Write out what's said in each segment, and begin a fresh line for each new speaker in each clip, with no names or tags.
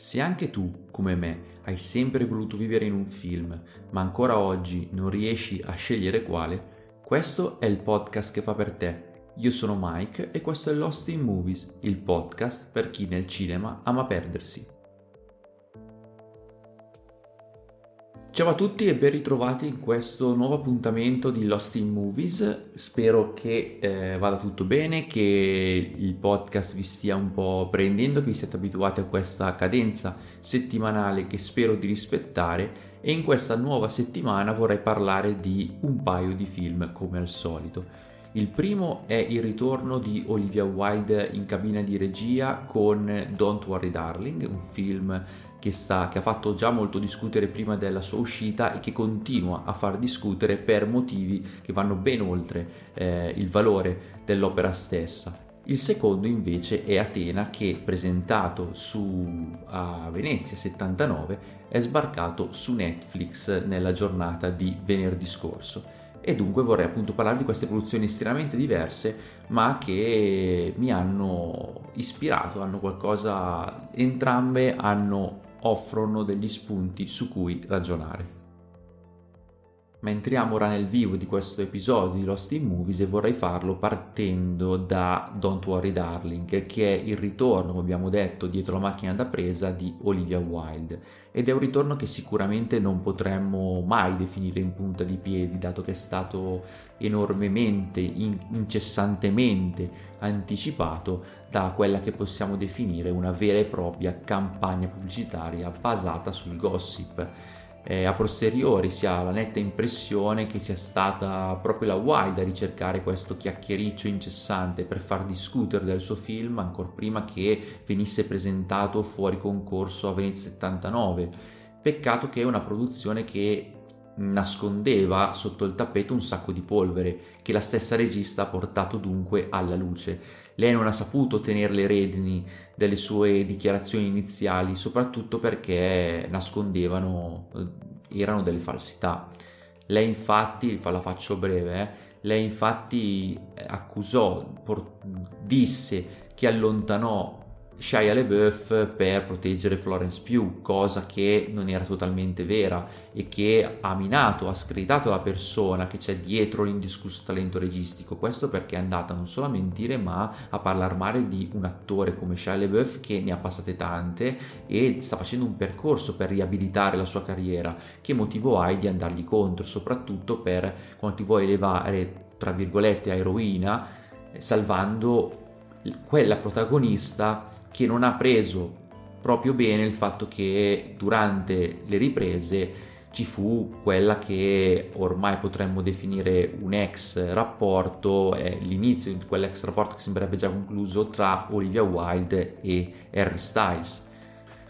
Se anche tu, come me, hai sempre voluto vivere in un film, ma ancora oggi non riesci a scegliere quale, questo è il podcast che fa per te. Io sono Mike e questo è Lost in Movies, il podcast per chi nel cinema ama perdersi. Ciao a tutti e ben ritrovati in questo nuovo appuntamento di Lost in Movies. Spero che eh, vada tutto bene, che il podcast vi stia un po' prendendo, che vi siate abituati a questa cadenza settimanale che spero di rispettare e in questa nuova settimana vorrei parlare di un paio di film come al solito. Il primo è il ritorno di Olivia Wilde in cabina di regia con Don't Worry Darling, un film che, sta, che ha fatto già molto discutere prima della sua uscita e che continua a far discutere per motivi che vanno ben oltre eh, il valore dell'opera stessa. Il secondo invece è Atena che presentato su, a Venezia 79 è sbarcato su Netflix nella giornata di venerdì scorso e dunque vorrei appunto parlare di queste produzioni estremamente diverse ma che mi hanno ispirato, hanno qualcosa, entrambe hanno offrono degli spunti su cui ragionare. Ma entriamo ora nel vivo di questo episodio di Lost in Movies e vorrei farlo partendo da Don't Worry Darling, che è il ritorno, come abbiamo detto, dietro la macchina da presa di Olivia Wilde. Ed è un ritorno che sicuramente non potremmo mai definire in punta di piedi, dato che è stato enormemente, incessantemente anticipato da quella che possiamo definire una vera e propria campagna pubblicitaria basata sul gossip eh, a posteriori si ha la netta impressione che sia stata proprio la Wilde a ricercare questo chiacchiericcio incessante per far discutere del suo film ancora prima che venisse presentato fuori concorso a Venezia 79. Peccato che è una produzione che nascondeva sotto il tappeto un sacco di polvere che la stessa regista ha portato dunque alla luce. Lei non ha saputo tenere le redini delle sue dichiarazioni iniziali, soprattutto perché nascondevano, eh, erano delle falsità. Lei infatti, la faccio breve, eh, lei infatti eh, accusò, disse che allontanò Shia LeBeouf per proteggere Florence Pugh, cosa che non era totalmente vera e che ha minato, ha screditato la persona che c'è dietro l'indiscusso talento registico. Questo perché è andata non solo a mentire, ma a parlare male di un attore come Shia LeBeouf che ne ha passate tante e sta facendo un percorso per riabilitare la sua carriera, che motivò hai di andargli contro, soprattutto per quando ti vuoi elevare, tra virgolette, a eroina, salvando quella protagonista che non ha preso proprio bene il fatto che durante le riprese ci fu quella che ormai potremmo definire un ex rapporto, eh, l'inizio di quell'ex rapporto che sembrerebbe già concluso tra Olivia Wilde e Harry Styles.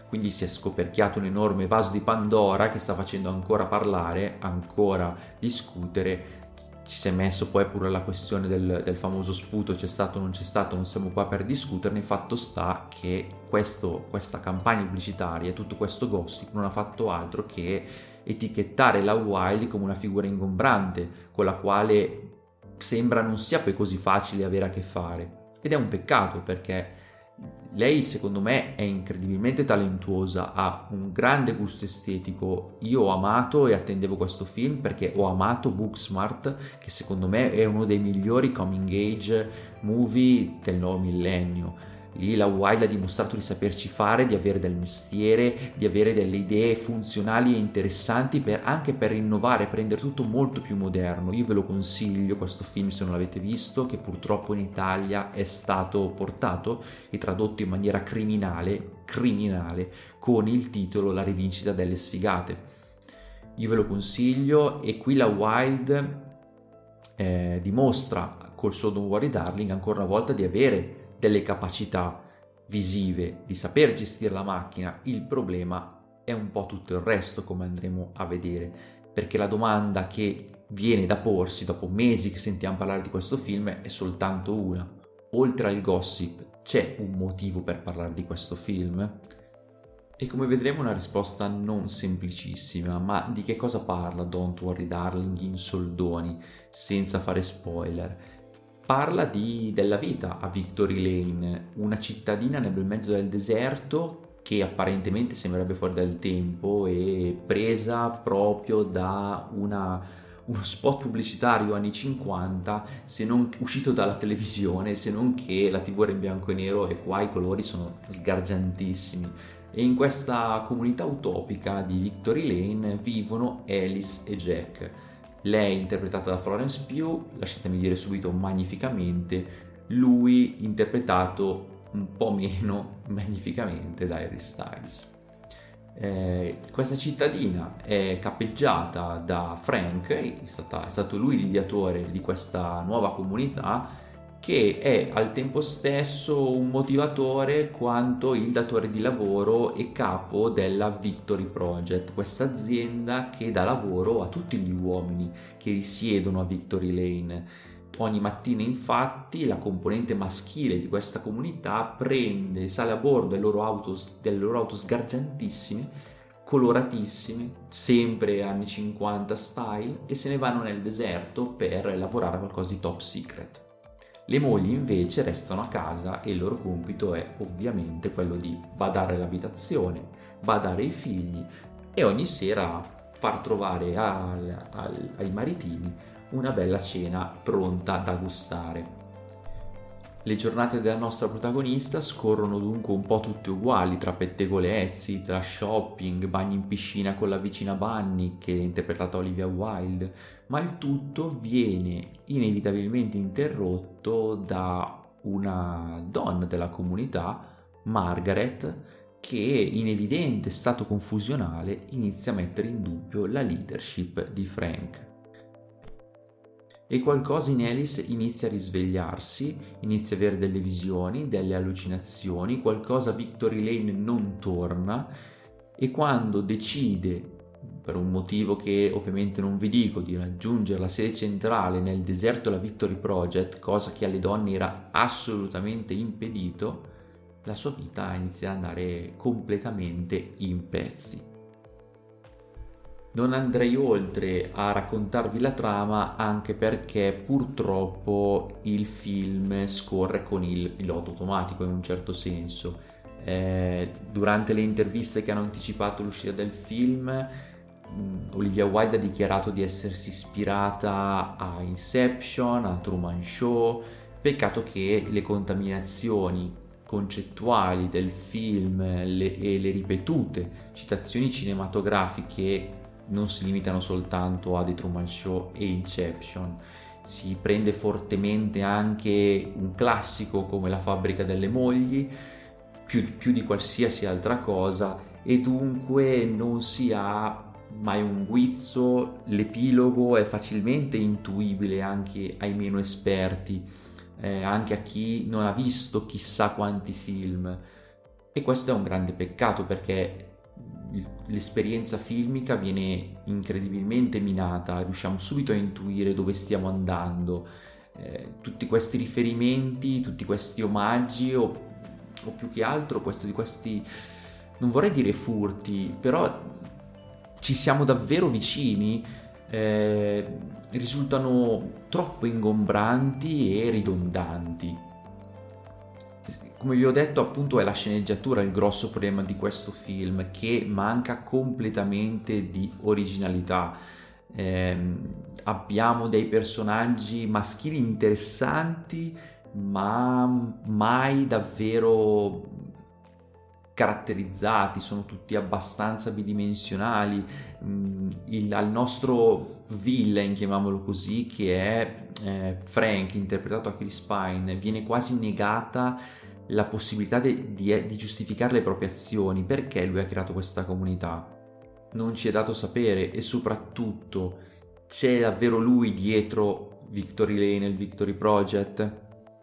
Quindi si è scoperchiato un enorme vaso di Pandora che sta facendo ancora parlare, ancora discutere ci si è messo poi pure la questione del, del, famoso sputo, c'è stato o non c'è stato, non siamo qua per discuterne, fatto sta che questo, questa campagna pubblicitaria, tutto questo gossip non ha fatto altro che etichettare la Wilde come una figura ingombrante con la quale sembra non sia poi così facile avere a che fare. Ed è un peccato perché lei secondo me è incredibilmente talentuosa, ha un grande gusto estetico. Io ho amato e attendevo questo film perché ho amato Booksmart, che secondo me è uno dei migliori coming age movie del nuovo millennio Lì la Wild ha dimostrato di saperci fare, di avere del mestiere, di avere delle idee funzionali e interessanti per, anche per innovare, rendere tutto molto più moderno. Io ve lo consiglio questo film se non l'avete visto, che purtroppo in Italia è stato portato e tradotto in maniera criminale, criminale, con il titolo La rivincita delle sfigate. Io ve lo consiglio e qui la Wild eh, dimostra col suo Don't Worry Darling ancora una volta di avere delle capacità visive, di saper gestire la macchina, il problema è un po' tutto il resto come andremo a vedere, perché la domanda che viene da porsi dopo mesi che sentiamo parlare di questo film è soltanto una. Oltre al gossip, c'è un motivo per parlare di questo film? E come vedremo una risposta non semplicissima, ma di che cosa parla Don't Worry Darling in soldoni, senza fare spoiler? Parla di, della vita a Victory Lane, una cittadina nel mezzo del deserto che apparentemente sembrerebbe fuori dal tempo e presa proprio da una, uno spot pubblicitario anni 50, se non uscito dalla televisione, se non che la TV era in bianco e nero e qua i colori sono sgargiantissimi. E in questa comunità utopica di Victory Lane vivono Alice e Jack. Lei interpretata da Florence Pugh, lasciatemi dire subito magnificamente, lui interpretato un po' meno magnificamente da Harry Styles. Eh, questa cittadina è cappeggiata da Frank, è, stata, è stato lui l'ideatore di questa nuova comunità che è al tempo stesso un motivatore quanto il datore di lavoro e capo della Victory Project, questa azienda che dà lavoro a tutti gli uomini che risiedono a Victory Lane Ogni mattina infatti la componente maschile di questa comunità prende, sale a bordo delle loro auto, delle loro auto sgargiantissime, coloratissime, sempre anni 50 style, e se ne vanno nel deserto per lavorare a qualcosa di top secret. Le mogli invece restano a casa e il loro compito è ovviamente quello di badare l'abitazione, badare i figli e ogni sera far trovare al, al, ai maritini una bella cena pronta da gustare. Le giornate della nostra protagonista scorrono dunque un po' tutte uguali tra pettegolezzi, tra shopping, bagni in piscina con la vicina Bunny che è interpretata Olivia Wilde, ma il tutto viene inevitabilmente interrotto da una donna della comunità, Margaret, che in evidente stato confusionale inizia a mettere in dubbio la leadership di Frank e qualcosa in Alice inizia a risvegliarsi, inizia a avere delle visioni, delle allucinazioni, qualcosa Victory Lane non torna e quando decide, per un motivo che ovviamente non vi dico, di raggiungere la sede centrale nel deserto della Victory Project, cosa che alle donne era assolutamente impedito, la sua vita inizia ad andare completamente in pezzi. Non andrei oltre a raccontarvi la trama anche perché purtroppo il film scorre con il pilota automatico in un certo senso. Eh, durante le interviste che hanno anticipato l'uscita del film, mm, Olivia Wilde ha dichiarato di essersi ispirata a Inception, a Truman Show, peccato che le contaminazioni concettuali del film le, e le ripetute citazioni cinematografiche non si limitano soltanto a The Truman Show e Inception, si prende fortemente anche un classico come La fabbrica delle mogli, più, più di qualsiasi altra cosa, e dunque non si ha mai un guizzo, l'epilogo è facilmente intuibile anche ai meno esperti, eh, anche a chi non ha visto chissà quanti film. E questo è un grande peccato perché l'esperienza filmica viene incredibilmente minata, riusciamo subito a intuire dove stiamo andando. Eh, tutti questi riferimenti, tutti questi omaggi o, o più che altro questo, di questi, non vorrei dire furti, però ci siamo davvero vicini, eh, risultano troppo ingombranti e ridondanti come vi ho detto appunto è la sceneggiatura il grosso problema di questo film che manca completamente di originalità. Eh, abbiamo dei personaggi maschili interessanti ma mai davvero caratterizzati, sono tutti abbastanza bidimensionali. Mm, il, al nostro villain, chiamiamolo così, che è eh, Frank, interpretato da Chris Pine, viene quasi negata la possibilità di, di, di giustificare le proprie azioni, perché lui ha creato questa comunità. Non ci è dato sapere e soprattutto c'è davvero lui dietro Victory Lane, il Victory Project?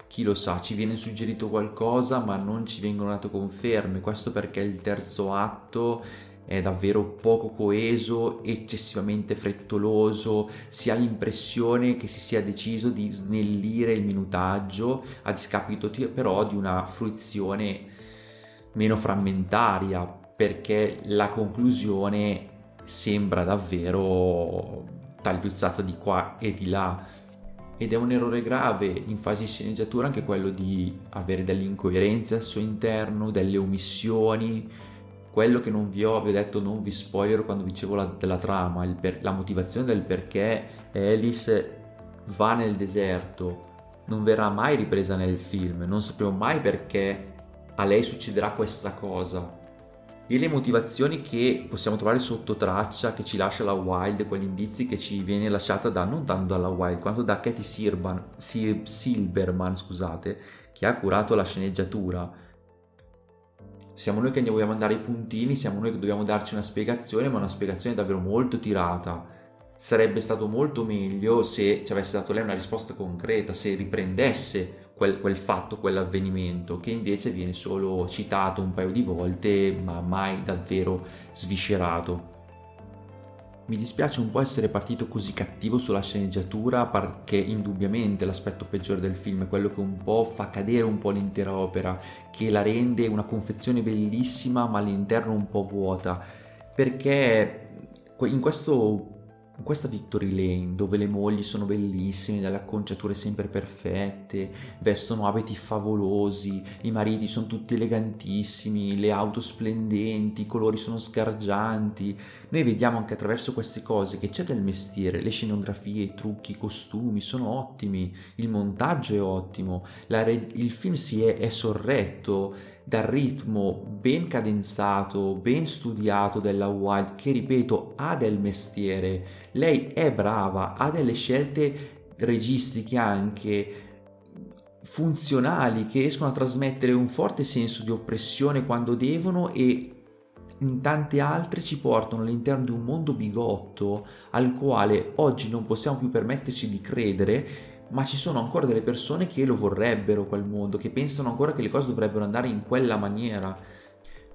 Chi lo sa, ci viene suggerito qualcosa ma non ci vengono date conferme, questo perché il terzo atto è davvero poco coeso, eccessivamente frettoloso, si ha l'impressione che si sia deciso di snellire il minutaggio a discapito però di una fruizione meno frammentaria, perché la conclusione sembra davvero tagliuzzata di qua e di là. Ed è un errore grave in fase di sceneggiatura anche quello di avere delle incoerenze al suo interno, delle omissioni, quello che non vi ho, vi ho detto non vi spoiler quando dicevo la, della trama, per, la motivazione del perché Alice va nel deserto non verrà mai ripresa nel film, non sapremo mai perché a lei succederà questa cosa. E le motivazioni che possiamo trovare sotto traccia, che ci lascia la Wild, quegli indizi che ci viene lasciata da, non tanto dalla Wild, quanto da Katie Sirban, Silberman, scusate, che ha curato la sceneggiatura. Siamo noi che ne vogliamo andare ai puntini, siamo noi che dobbiamo darci una spiegazione, ma una spiegazione davvero molto tirata sarebbe stato molto meglio se ci avesse dato lei una risposta concreta, se riprendesse quel, quel, fatto, quell'avvenimento, che invece viene solo citato un paio di volte, ma mai davvero sviscerato. Mi dispiace un po' essere partito così cattivo sulla sceneggiatura perché indubbiamente l'aspetto peggiore del film è quello che un po' fa cadere un po' l'intera opera, che la rende una confezione bellissima ma all'interno un po' vuota, perché in questo in questa Victory Lane, dove le mogli sono bellissime, dalle acconciature sempre perfette, vestono abiti favolosi, i mariti sono tutti elegantissimi, le auto splendenti, i colori sono sgargianti, noi vediamo anche attraverso queste cose che c'è del mestiere, le scenografie, i trucchi, i costumi sono ottimi, il montaggio è ottimo, re- il film si è, è sorretto dal ritmo ben cadenzato, ben studiato della Wild, che ripeto ha del mestiere, lei è brava, ha delle scelte registiche anche funzionali che riescono a trasmettere un forte senso di oppressione quando devono e in tante altre ci portano all'interno di un mondo bigotto al quale oggi non possiamo più permetterci di credere ma ci sono ancora delle persone che lo vorrebbero quel mondo, che pensano ancora che le cose dovrebbero andare in quella maniera,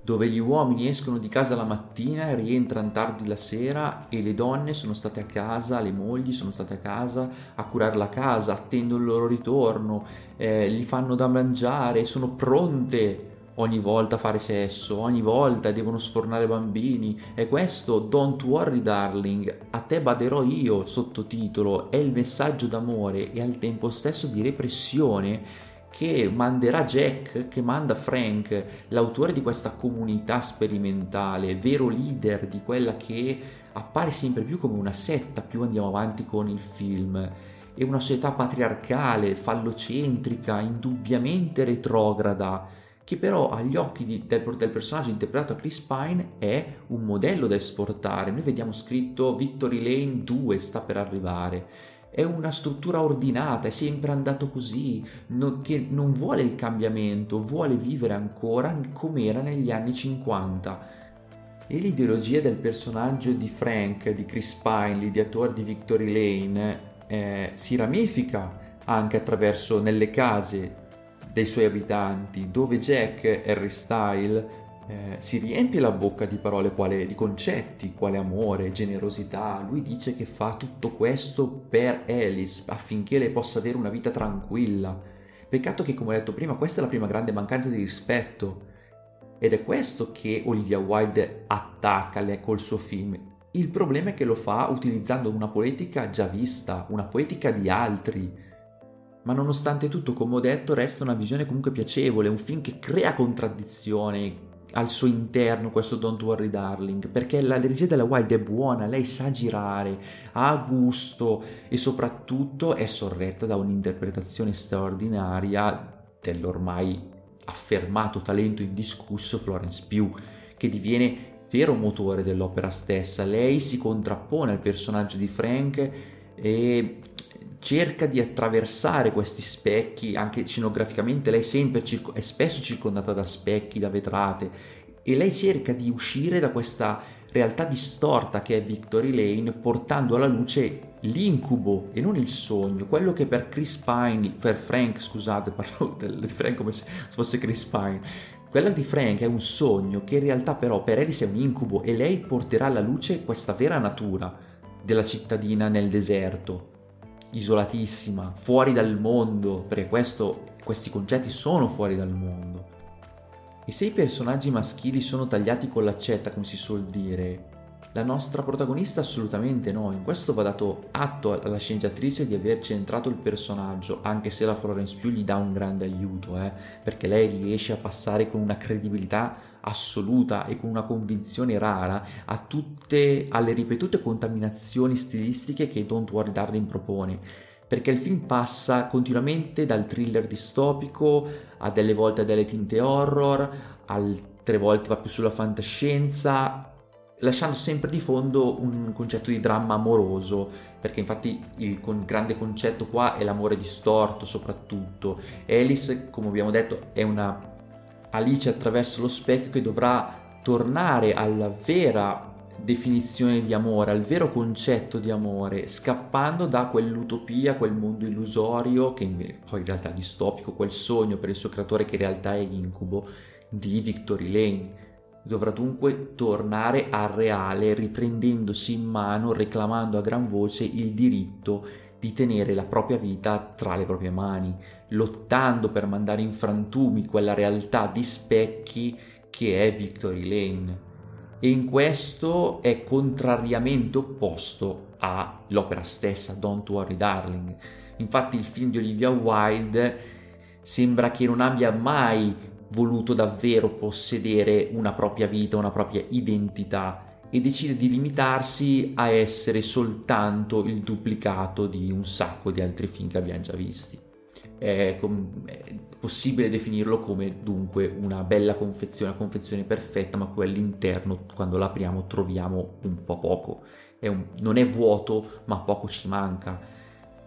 dove gli uomini escono di casa la mattina e rientrano tardi la sera e le donne sono state a casa, le mogli sono state a casa a curare la casa, attendono il loro ritorno, eh, gli fanno da mangiare, sono pronte ogni volta fare sesso, ogni volta devono sfornare bambini. E questo Don't worry darling, a te baderò io, sottotitolo, è il messaggio d'amore e al tempo stesso di repressione che manderà Jack, che manda Frank, l'autore di questa comunità sperimentale, vero leader di quella che appare sempre più come una setta. Più andiamo avanti con il film. È una società patriarcale, fallocentrica, indubbiamente retrograda, che però agli occhi di, del, del, personaggio interpretato da Chris Pine è un modello da esportare. Noi vediamo scritto Victory Lane 2 sta per arrivare. È una struttura ordinata, è sempre andato così, non, che non vuole il cambiamento, vuole vivere ancora come era negli anni 50. E l'ideologia del personaggio di Frank, di Chris Pine, l'ideatore di Victory Lane, eh, si ramifica anche attraverso nelle case dei suoi abitanti, dove Jack Harry Style eh, si riempie la bocca di parole quale di concetti, quale amore, generosità. Lui dice che fa tutto questo per Alice affinché lei possa avere una vita tranquilla. Peccato che, come ho detto prima, questa è la prima grande mancanza di rispetto. Ed è questo che Olivia Wilde attacca col suo film. Il problema è che lo fa utilizzando una poetica già vista, una poetica di altri ma nonostante tutto, come ho detto, resta una visione comunque piacevole, un film che crea contraddizione al suo interno questo Don't Worry Darling, perché la regia della Wild è buona, lei sa girare, ha gusto e soprattutto è sorretta da un'interpretazione straordinaria dell'ormai affermato talento indiscusso Florence Pugh, che diviene vero motore dell'opera stessa. Lei si contrappone al personaggio di Frank e cerca di attraversare questi specchi, anche scenograficamente lei sempre è spesso circondata da specchi, da vetrate, e lei cerca di uscire da questa realtà distorta che è Victory Lane, portando alla luce l'incubo e non il sogno, quello che per Chris Pine, per Frank, scusate, parlo di Frank come se fosse Chris Pine, quella di Frank è un sogno che in realtà però per Alice è un incubo e lei porterà alla luce questa vera natura della cittadina nel deserto, isolatissima, fuori dal mondo, perché questo, questi concetti sono fuori dal mondo. E se i personaggi maschili sono tagliati con l'accetta, come si suol dire, La nostra protagonista assolutamente no, in questo va dato atto alla sceneggiatrice di aver centrato il personaggio, anche se la Florence Pugh gli dà un grande aiuto, eh, perché lei riesce a passare con una credibilità assoluta e con una convinzione rara a tutte, alle ripetute contaminazioni stilistiche che Don't Worry Darling propone perché il film passa continuamente dal thriller distopico a delle volte delle tinte horror, altre volte va più sulla fantascienza, lasciando sempre di fondo un concetto di dramma amoroso, perché infatti il grande concetto qua è l'amore distorto soprattutto. Alice, come abbiamo detto, è una Alice attraverso lo specchio che dovrà tornare alla vera definizione di amore, al vero concetto di amore, scappando da quell'utopia, quel mondo illusorio, che poi in realtà è distopico, quel sogno per il suo creatore che in realtà è l'incubo di Victory Lane. Dovrà dunque tornare al reale, riprendendosi in mano, reclamando a gran voce il diritto di tenere la propria vita tra le proprie mani, lottando per mandare in frantumi quella realtà di specchi che è Victory Lane e in questo è contrariamente opposto all'opera stessa, Don't Worry Darling. Infatti il film di Olivia Wilde sembra che non abbia mai voluto davvero possedere una propria vita, una propria identità e decide di limitarsi a essere soltanto il duplicato di un sacco di altri film che abbiamo già visti è, è possibile definirlo come dunque una bella confezione, una confezione perfetta, ma poi all'interno quando l'apriamo troviamo un po' poco. È un, non è vuoto, ma poco ci manca.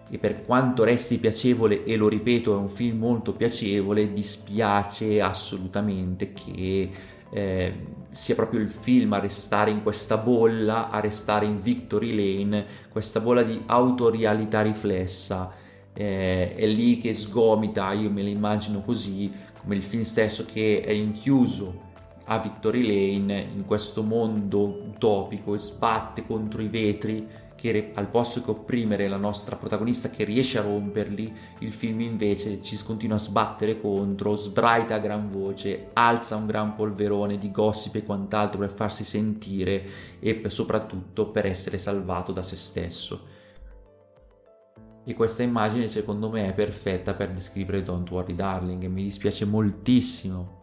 E per quanto resti piacevole, e lo ripeto, è un film molto piacevole, dispiace assolutamente che eh, sia proprio il film a restare in questa bolla, a restare in Victory Lane, questa bolla di autorialità riflessa. Eh, è lì che sgomita, io me lo immagino così, come il film stesso che è inchiuso a Victory Lane in questo mondo utopico e sbatte contro i vetri che al posto che opprimere la nostra protagonista che riesce a romperli, il film invece ci continua a sbattere contro, sbraita a gran voce, alza un gran polverone di gossip e quant'altro per farsi sentire e per, soprattutto per essere salvato da se stesso. E questa immagine secondo me è perfetta per descrivere Don't Worry Darling. E mi dispiace moltissimo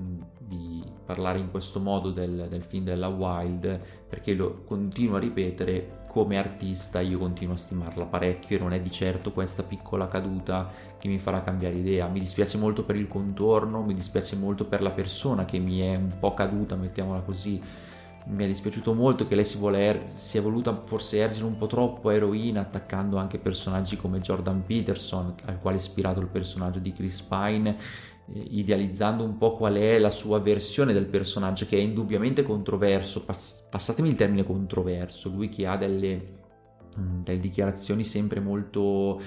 mm, di parlare in questo modo del, del film della Wild perché lo continuo a ripetere come artista io continuo a stimarla parecchio e non è di certo questa piccola caduta che mi farà cambiare idea. Mi dispiace molto per il contorno mi dispiace molto per la persona che mi è un po' caduta mettiamola così. Mi è dispiaciuto molto che lei si, vuole, si, è voluta forse ergere un po' troppo eroina attaccando anche personaggi come Jordan Peterson al quale è ispirato il personaggio di Chris Pine idealizzando un po' qual è la sua versione del personaggio che è indubbiamente controverso pass- passatemi il termine controverso lui che ha delle, mm, delle dichiarazioni sempre molto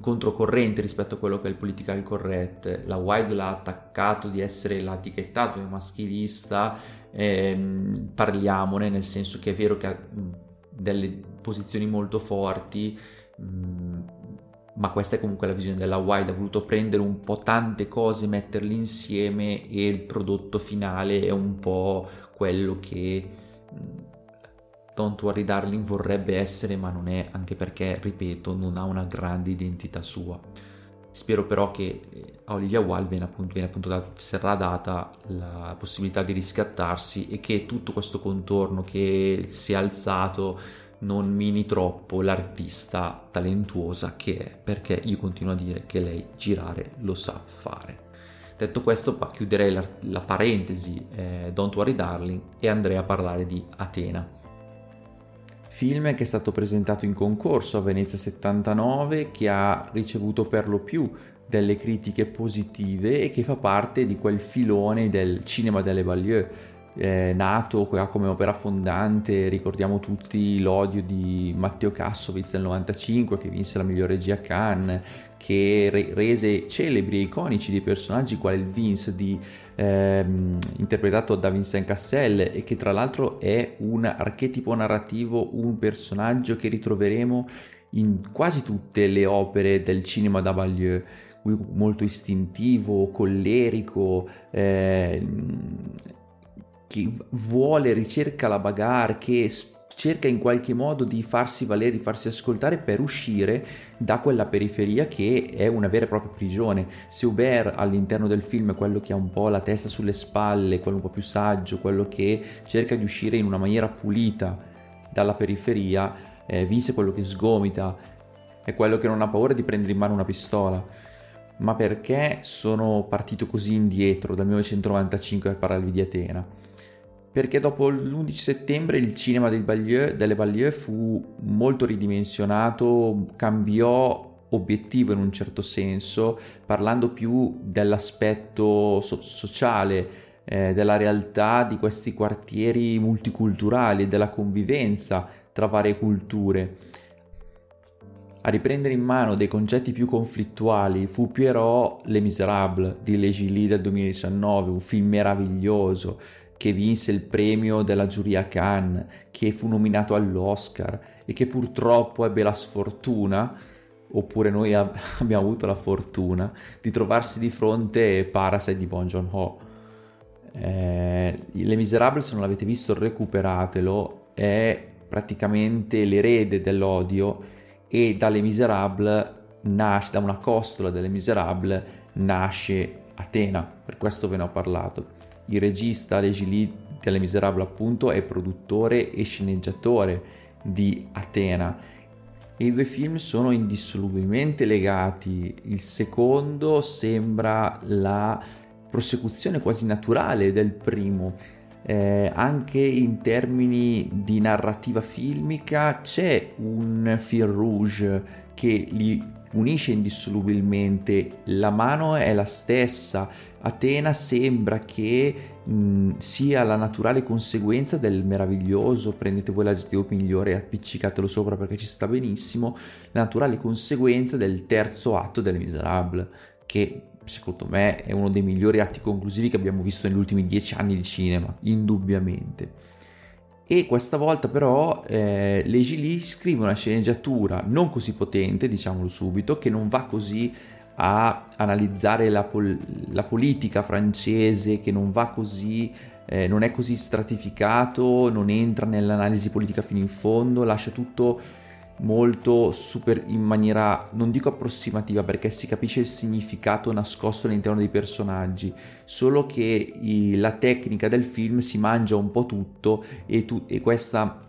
controcorrente rispetto a quello che è il political correct. La Wild l'ha attaccato di essere, l'ha etichettato come maschilista, ehm, parliamone, nel senso che è vero che ha delle posizioni molto forti, mh, ma questa è comunque la visione della Wild, ha voluto prendere un po' tante cose, metterle insieme e il prodotto finale è un po' quello che Don't Worry Darling vorrebbe essere, ma non è, anche perché, ripeto, non ha una grande identità sua. Spero però che eh, a Olivia Wilde viene appunto, viene appunto da, sarà data la possibilità di riscattarsi e che tutto questo contorno che si è alzato non mini troppo l'artista talentuosa che è, perché io continuo a dire che lei girare lo sa fare. Detto questo, chiuderei la, la parentesi eh, Don't Worry Darling e andrei a parlare di Atena film che è stato presentato in concorso a Venezia 79, che ha ricevuto per lo più delle critiche positive e che fa parte di quel filone del cinema delle Ballieu eh, nato come opera fondante, ricordiamo tutti l'odio di Matteo Kassovitz nel 95 che vinse la migliore regia a Cannes, che re- rese celebri e iconici dei personaggi quale il Vince di, ehm, interpretato da Vincent Cassel e che tra l'altro è un archetipo narrativo, un personaggio che ritroveremo in quasi tutte le opere del cinema da Ballieu molto istintivo, collerico, eh, che vuole, ricerca la bagarre, che cerca in qualche modo di farsi valere, di farsi ascoltare per uscire da quella periferia che è una vera e propria prigione. Se Hubert all'interno del film è quello che ha un po' la testa sulle spalle, quello un po' più saggio, quello che cerca di uscire in una maniera pulita dalla periferia, eh, Vince è quello che sgomita, è quello che non ha paura di prendere in mano una pistola. Ma perché sono partito così indietro dal 1995 per parlarvi di Atena? Perché dopo l'11 settembre il cinema Ballieu, delle Ballieu fu molto ridimensionato, cambiò obiettivo in un certo senso, parlando più dell'aspetto so- sociale, eh, della realtà di questi quartieri multiculturali, della convivenza tra varie culture. A riprendere in mano dei concetti più conflittuali fu Pierrot Les Miserables di Legili del 2019, un film meraviglioso che vinse il premio della giuria Cannes, che fu nominato all'Oscar e che purtroppo ebbe la sfortuna, oppure noi ab- abbiamo avuto la fortuna, di trovarsi di fronte Parasite di Bon Joon-ho. Eh, Le Miserable, se non l'avete visto, recuperatelo, è praticamente l'erede dell'odio e dalle Miserable nasce, da una costola delle Miserable nasce Atena, per questo ve ne ho parlato. Il regista Legili delle Miserable appunto è produttore e sceneggiatore di Atena. I due film sono indissolubilmente legati. Il secondo sembra la prosecuzione quasi naturale del primo. Eh, anche in termini di narrativa filmica c'è un fil rouge che li unisce indissolubilmente, la mano è la stessa, Atena sembra che mh, sia la naturale conseguenza del meraviglioso, prendete voi l'aggettivo migliore e appiccicatelo sopra perché ci sta benissimo, la naturale conseguenza del terzo atto del Miserable, che secondo me è uno dei migliori atti conclusivi che abbiamo visto negli ultimi dieci anni di cinema, indubbiamente e questa volta però eh, Legili scrive una sceneggiatura non così potente, diciamolo subito, che non va così a analizzare la, pol- la politica francese, che non va così, eh, non è così stratificato, non entra nell'analisi politica fino in fondo, lascia tutto molto super in maniera non dico approssimativa perché si capisce il significato nascosto all'interno dei personaggi solo che i, la tecnica del film si mangia un po' tutto e, tu, e questa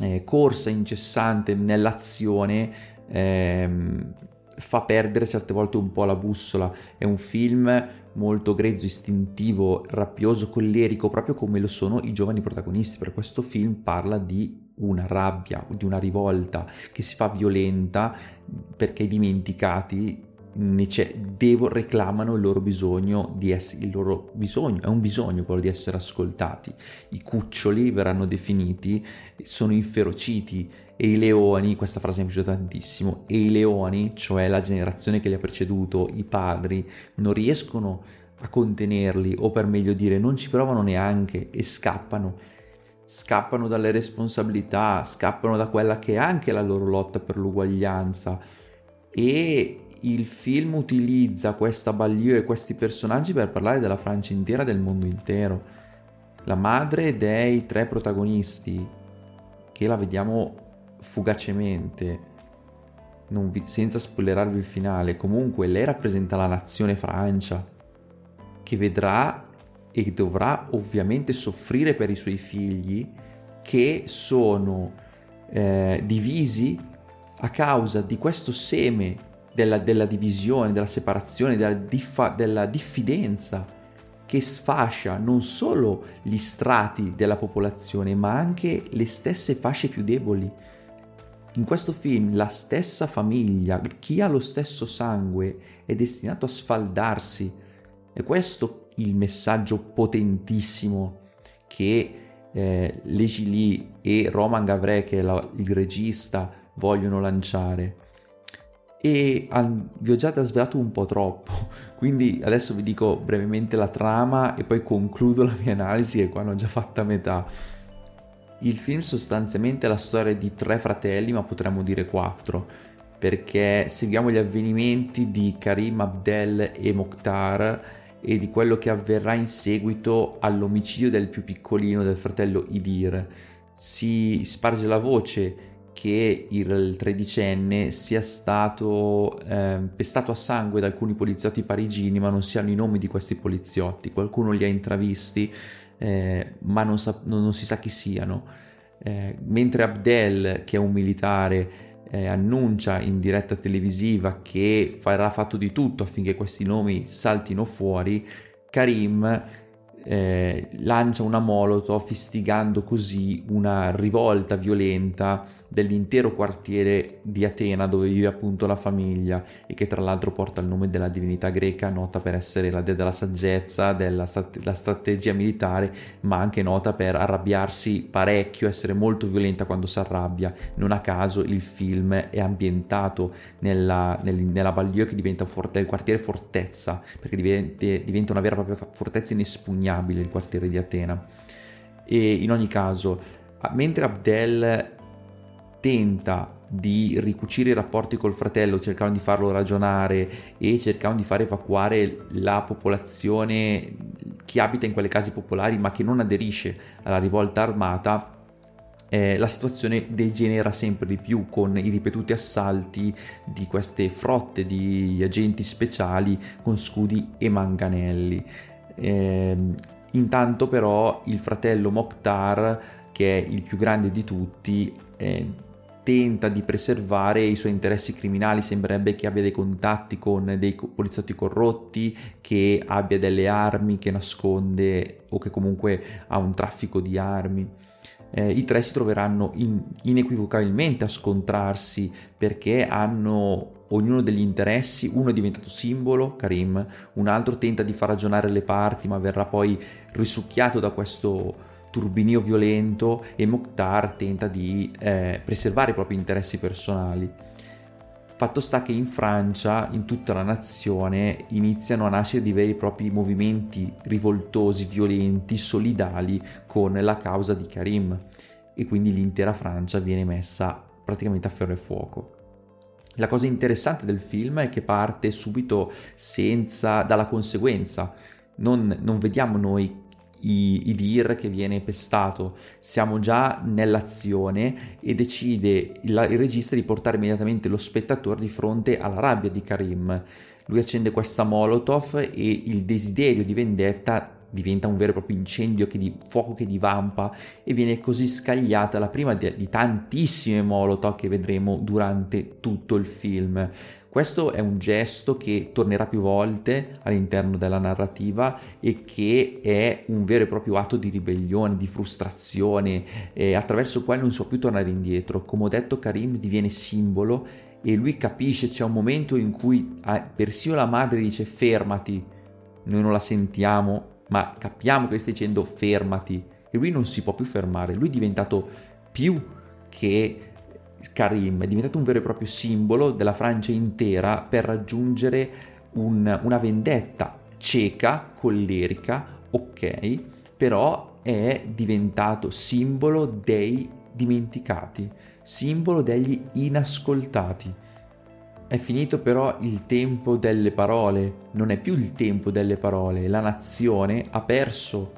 eh, corsa incessante nell'azione ehm, fa perdere certe volte un po' la bussola è un film molto grezzo, istintivo, rappioso, collerico, proprio come lo sono i giovani protagonisti. Per questo film parla di una rabbia, di una rivolta che si fa violenta perché i dimenticati devo, reclamano il loro bisogno di essere il loro bisogno, è un bisogno quello di essere ascoltati. I cuccioli verranno definiti, sono inferociti e i leoni, questa frase mi è piaciuta tantissimo, e i leoni, cioè la generazione che li ha preceduto, i padri, non riescono a contenerli o per meglio dire non ci provano neanche e scappano scappano dalle responsabilità, scappano da quella che è anche la loro lotta per l'uguaglianza e il film utilizza questa Baglieu e questi personaggi per parlare della Francia intera, del mondo intero. La madre dei tre protagonisti, che la vediamo fugacemente, vi, senza spoilerarvi il finale, comunque lei rappresenta la nazione Francia, che vedrà e dovrà ovviamente soffrire per i suoi figli che sono eh, divisi a causa di questo seme della, della divisione, della separazione, della, diffa, della diffidenza che sfascia non solo gli strati della popolazione ma anche le stesse fasce più deboli. In questo film la stessa famiglia, chi ha lo stesso sangue, è destinato a sfaldarsi. E questo il messaggio potentissimo che eh, Legili e Roman Gavre, che è la, il regista, vogliono lanciare. E an, vi ho già svelato un po' troppo, quindi adesso vi dico brevemente la trama e poi concludo la mia analisi e qua ne ho già fatta metà. Il film sostanzialmente è la storia di tre fratelli, ma potremmo dire quattro, perché seguiamo gli avvenimenti di Karim Abdel e Mokhtar e di quello che avverrà in seguito all'omicidio del più piccolino del fratello Idir. Si sparge la voce che il tredicenne sia stato eh, pestato a sangue da alcuni poliziotti parigini, ma non siano i nomi di questi poliziotti. Qualcuno li ha intravisti, eh, ma non, sa- non, si sa chi siano. Eh, mentre Abdel, che è un militare, eh, annuncia in diretta televisiva che farà fatto di tutto affinché questi nomi saltino fuori, Karim eh, lancia una molotov istigando così una rivolta violenta dell'intero quartiere di Atena dove vive appunto la famiglia e che tra l'altro porta il nome della divinità greca nota per essere la dea della saggezza, della strate- strategia militare ma anche nota per arrabbiarsi parecchio, essere molto violenta quando si arrabbia. Non a caso il film è ambientato nella, nel, nella Baglio che diventa forte, il quartiere fortezza perché diventa, diventa una vera e propria fortezza inespugnabile impermeabile il quartiere di Atena. E in ogni caso, mentre Abdel tenta di ricucire i rapporti col fratello, cercando di farlo ragionare e cercando di far evacuare la popolazione che abita in quelle case popolari ma che non aderisce alla rivolta armata, eh, la situazione degenera sempre di più con i ripetuti assalti di queste frotte di agenti speciali con scudi e manganelli. Eh, intanto però il fratello Mokhtar, che è il più grande di tutti, eh, tenta di preservare i suoi interessi criminali, sembrerebbe che abbia dei contatti con dei poliziotti corrotti, che abbia delle armi che nasconde o che comunque ha un traffico di armi. Eh, I tre si troveranno in, inequivocabilmente a scontrarsi perché hanno ognuno degli interessi, uno è diventato simbolo, Karim, un altro tenta di far ragionare le parti ma verrà poi risucchiato da questo turbinio violento e Mokhtar tenta di eh, preservare i propri interessi personali. Fatto sta che in Francia, in tutta la nazione, iniziano a nascere dei veri e propri movimenti rivoltosi, violenti, solidali con la causa di Karim e quindi l'intera Francia viene messa praticamente a ferro e fuoco. La cosa interessante del film è che parte subito senza, dalla conseguenza. Non, non vediamo noi i, i, dir che viene pestato, siamo già nell'azione e decide il, il regista di portare immediatamente lo spettatore di fronte alla rabbia di Karim. Lui accende questa molotov e il desiderio di vendetta diventa un vero e proprio incendio che di fuoco che divampa e viene così scagliata la prima di, di tantissime molotov che vedremo durante tutto il film. Questo è un gesto che tornerà più volte all'interno della narrativa e che è un vero e proprio atto di ribellione, di frustrazione, eh, attraverso il quale non può più tornare indietro. Come ho detto, Karim diviene simbolo e lui capisce, c'è un momento in cui ah, persino la madre dice fermati, noi non la sentiamo, ma capiamo che stai dicendo fermati e lui non si può più fermare, lui è diventato più che Karim, è diventato un vero e proprio simbolo della Francia intera per raggiungere un, una vendetta cieca, collerica, ok, però è diventato simbolo dei dimenticati, simbolo degli inascoltati. È finito però il tempo delle parole, non è più il tempo delle parole, la nazione ha perso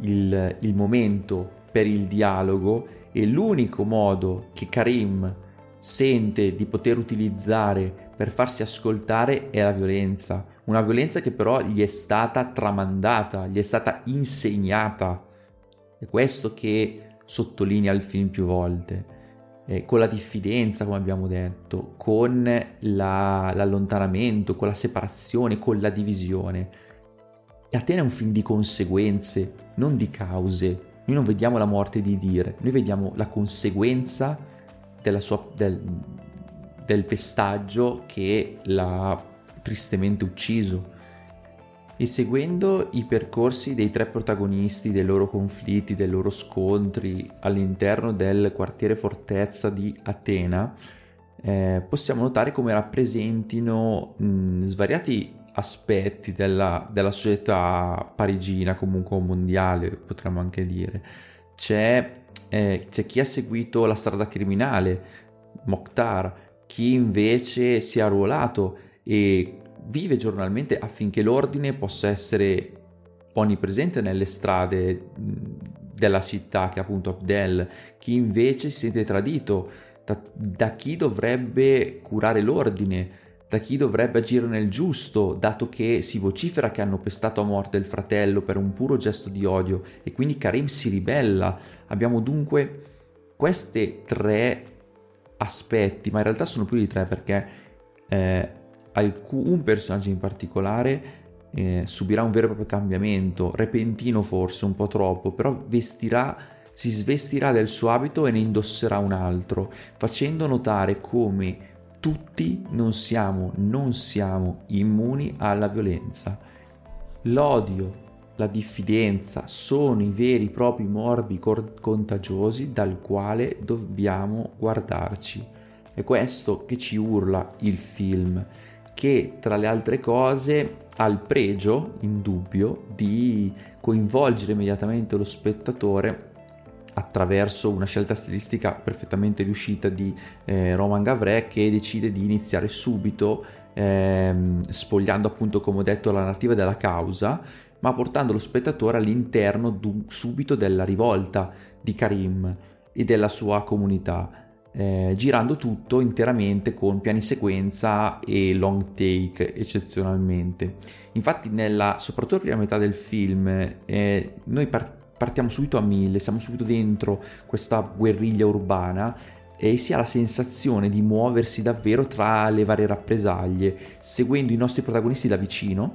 il, il momento per il dialogo e l'unico modo che Karim sente di poter utilizzare per farsi ascoltare è la violenza, una violenza che però gli è stata tramandata, gli è stata insegnata. È questo che sottolinea il film più volte eh, con la diffidenza, come abbiamo detto, con la, l'allontanamento, con la separazione, con la divisione. E Atena è un film di conseguenze, non di cause. Noi non vediamo la morte di Dire, noi vediamo la conseguenza sua, del, del pestaggio che l'ha tristemente ucciso. E seguendo i percorsi dei tre protagonisti, dei loro conflitti, dei loro scontri all'interno del quartiere fortezza di Atena, eh, possiamo notare come rappresentino mh, svariati aspetti della, della, società parigina, comunque mondiale, potremmo anche dire. C'è, eh, c'è chi ha seguito la strada criminale, Mokhtar, chi invece si è arruolato e vive giornalmente affinché l'ordine possa essere onnipresente nelle strade della città che è appunto Abdel, chi invece si sente tradito da, da chi dovrebbe curare l'ordine, da chi dovrebbe agire nel giusto, dato che si vocifera che hanno pestato a morte il fratello per un puro gesto di odio e quindi Karim si ribella. Abbiamo dunque questi tre aspetti, ma in realtà sono più di tre perché eh, un personaggio in particolare eh, subirà un vero e proprio cambiamento, repentino forse, un po' troppo, però vestirà, si svestirà del suo abito e ne indosserà un altro, facendo notare come tutti non siamo, non siamo immuni alla violenza. L'odio, la diffidenza sono i veri e propri morbi contagiosi dal quale dobbiamo guardarci. È questo che ci urla il film, che tra le altre cose ha il pregio, indubbio, di coinvolgere immediatamente lo spettatore attraverso una scelta stilistica perfettamente riuscita di eh, Roman Gavret che decide di iniziare subito ehm, spogliando appunto come ho detto la narrativa della causa ma portando lo spettatore all'interno subito della rivolta di Karim e della sua comunità eh, girando tutto interamente con piani sequenza e long take eccezionalmente. Infatti, nella, soprattutto prima metà del film, eh, noi part- partiamo subito a mille, siamo subito dentro questa guerriglia urbana e si ha la sensazione di muoversi davvero tra le varie rappresaglie, seguendo i nostri protagonisti da vicino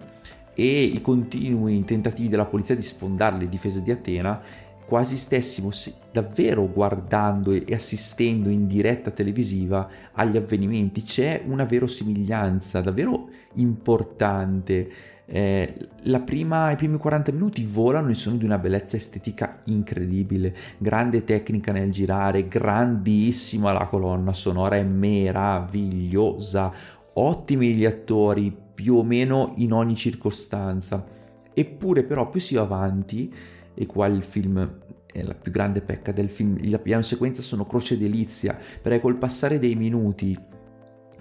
e i continui tentativi della polizia di sfondare le difese di Atena quasi stessimo davvero guardando e assistendo in diretta televisiva agli avvenimenti. C'è una verosimiglianza davvero importante. Eh, prima, I primi 40 minuti volano e sono di una bellezza estetica incredibile, grande tecnica nel girare, grandissima la colonna sonora, è meravigliosa, ottimi gli attori più o meno in ogni circostanza. Eppure però più si va avanti e qua il film è la più grande pecca del film, la piano sequenza sono croce delizia, perché col passare dei minuti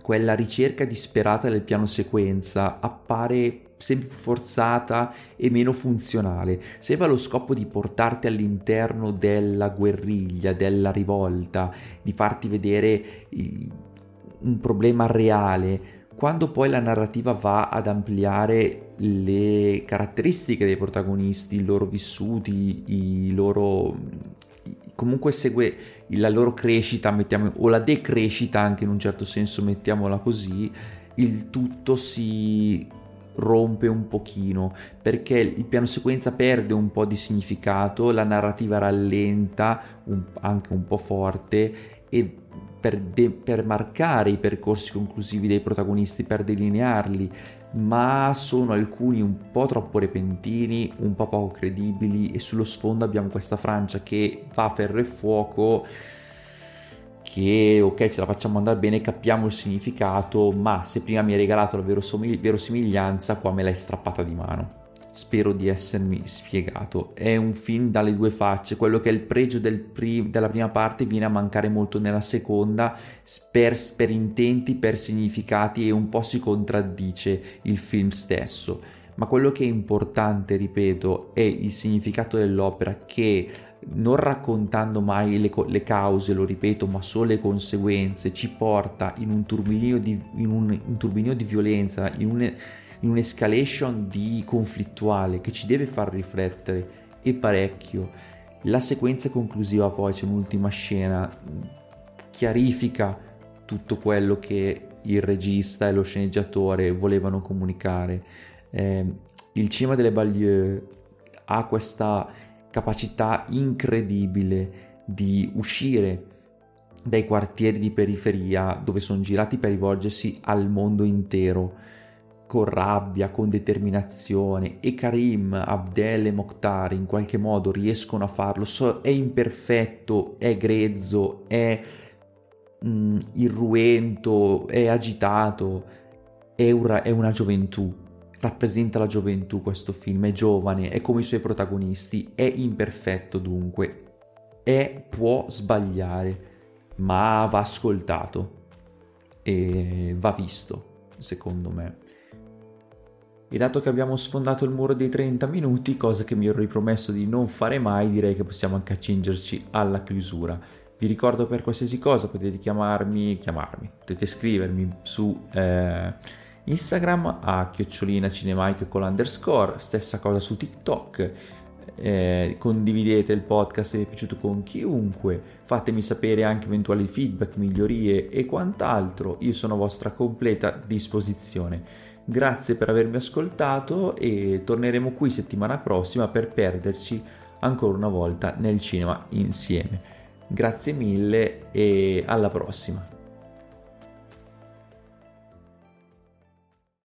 quella ricerca disperata del piano sequenza appare sempre più forzata e meno funzionale. Se aveva lo scopo di portarti all'interno della guerriglia, della rivolta, di farti vedere un problema reale, quando poi la narrativa va ad ampliare le caratteristiche dei protagonisti, i loro vissuti, i loro comunque segue la loro crescita, mettiamo, o la decrescita anche in un certo senso, mettiamola così, il tutto si rompe un pochino perché il piano sequenza perde un po' di significato, la narrativa rallenta un, anche un po' forte e per, de- per marcare i percorsi conclusivi dei protagonisti, per delinearli, ma sono alcuni un po' troppo repentini, un po' poco credibili e sullo sfondo abbiamo questa Francia che va a ferro e fuoco che ok ce la facciamo andare bene, capiamo il significato, ma se prima mi hai regalato la verosimiglianza qua me l'hai strappata di mano. Spero di essermi spiegato. È un film dalle due facce, quello che è il pregio del prim- della prima parte viene a mancare molto nella seconda, per, per intenti, per significati e un po' si contraddice il film stesso. Ma quello che è importante, ripeto, è il significato dell'opera che non raccontando mai le, le, cause, lo ripeto, ma solo le conseguenze, ci porta in un turbinio di, in un, un turbinio di violenza, in un in un'escalation di conflittuale che ci deve far riflettere e parecchio. La sequenza conclusiva poi c'è un'ultima scena, chiarifica tutto quello che il regista e lo sceneggiatore volevano comunicare. Eh, il cinema delle Baglieu ha questa capacità incredibile di uscire dai quartieri di periferia dove sono girati per rivolgersi al mondo intero con rabbia, con determinazione. E Karim, Abdel e Mokhtar in qualche modo riescono a farlo, so, è imperfetto, è grezzo, è mm, irruento, è agitato, è una, è una gioventù, rappresenta la gioventù questo film, è giovane, è come i suoi protagonisti, è imperfetto dunque, è, può sbagliare, ma va ascoltato e va visto, secondo me. E dato che abbiamo sfondato il muro dei 30 minuti, cosa che mi ero ripromesso di non fare mai, direi che possiamo anche accingerci alla chiusura. Vi ricordo per qualsiasi cosa potete chiamarmi, chiamarmi, potete scrivermi su eh, Instagram a chiocciolina cinemaiche con l'underscore, stessa cosa su TikTok. Eh, condividete il podcast se vi è piaciuto con chiunque, fatemi sapere anche eventuali feedback, migliorie e quant'altro, io sono a vostra completa disposizione. Grazie per avermi ascoltato e torneremo qui settimana prossima per perderci ancora una volta nel cinema insieme. Grazie mille e alla prossima.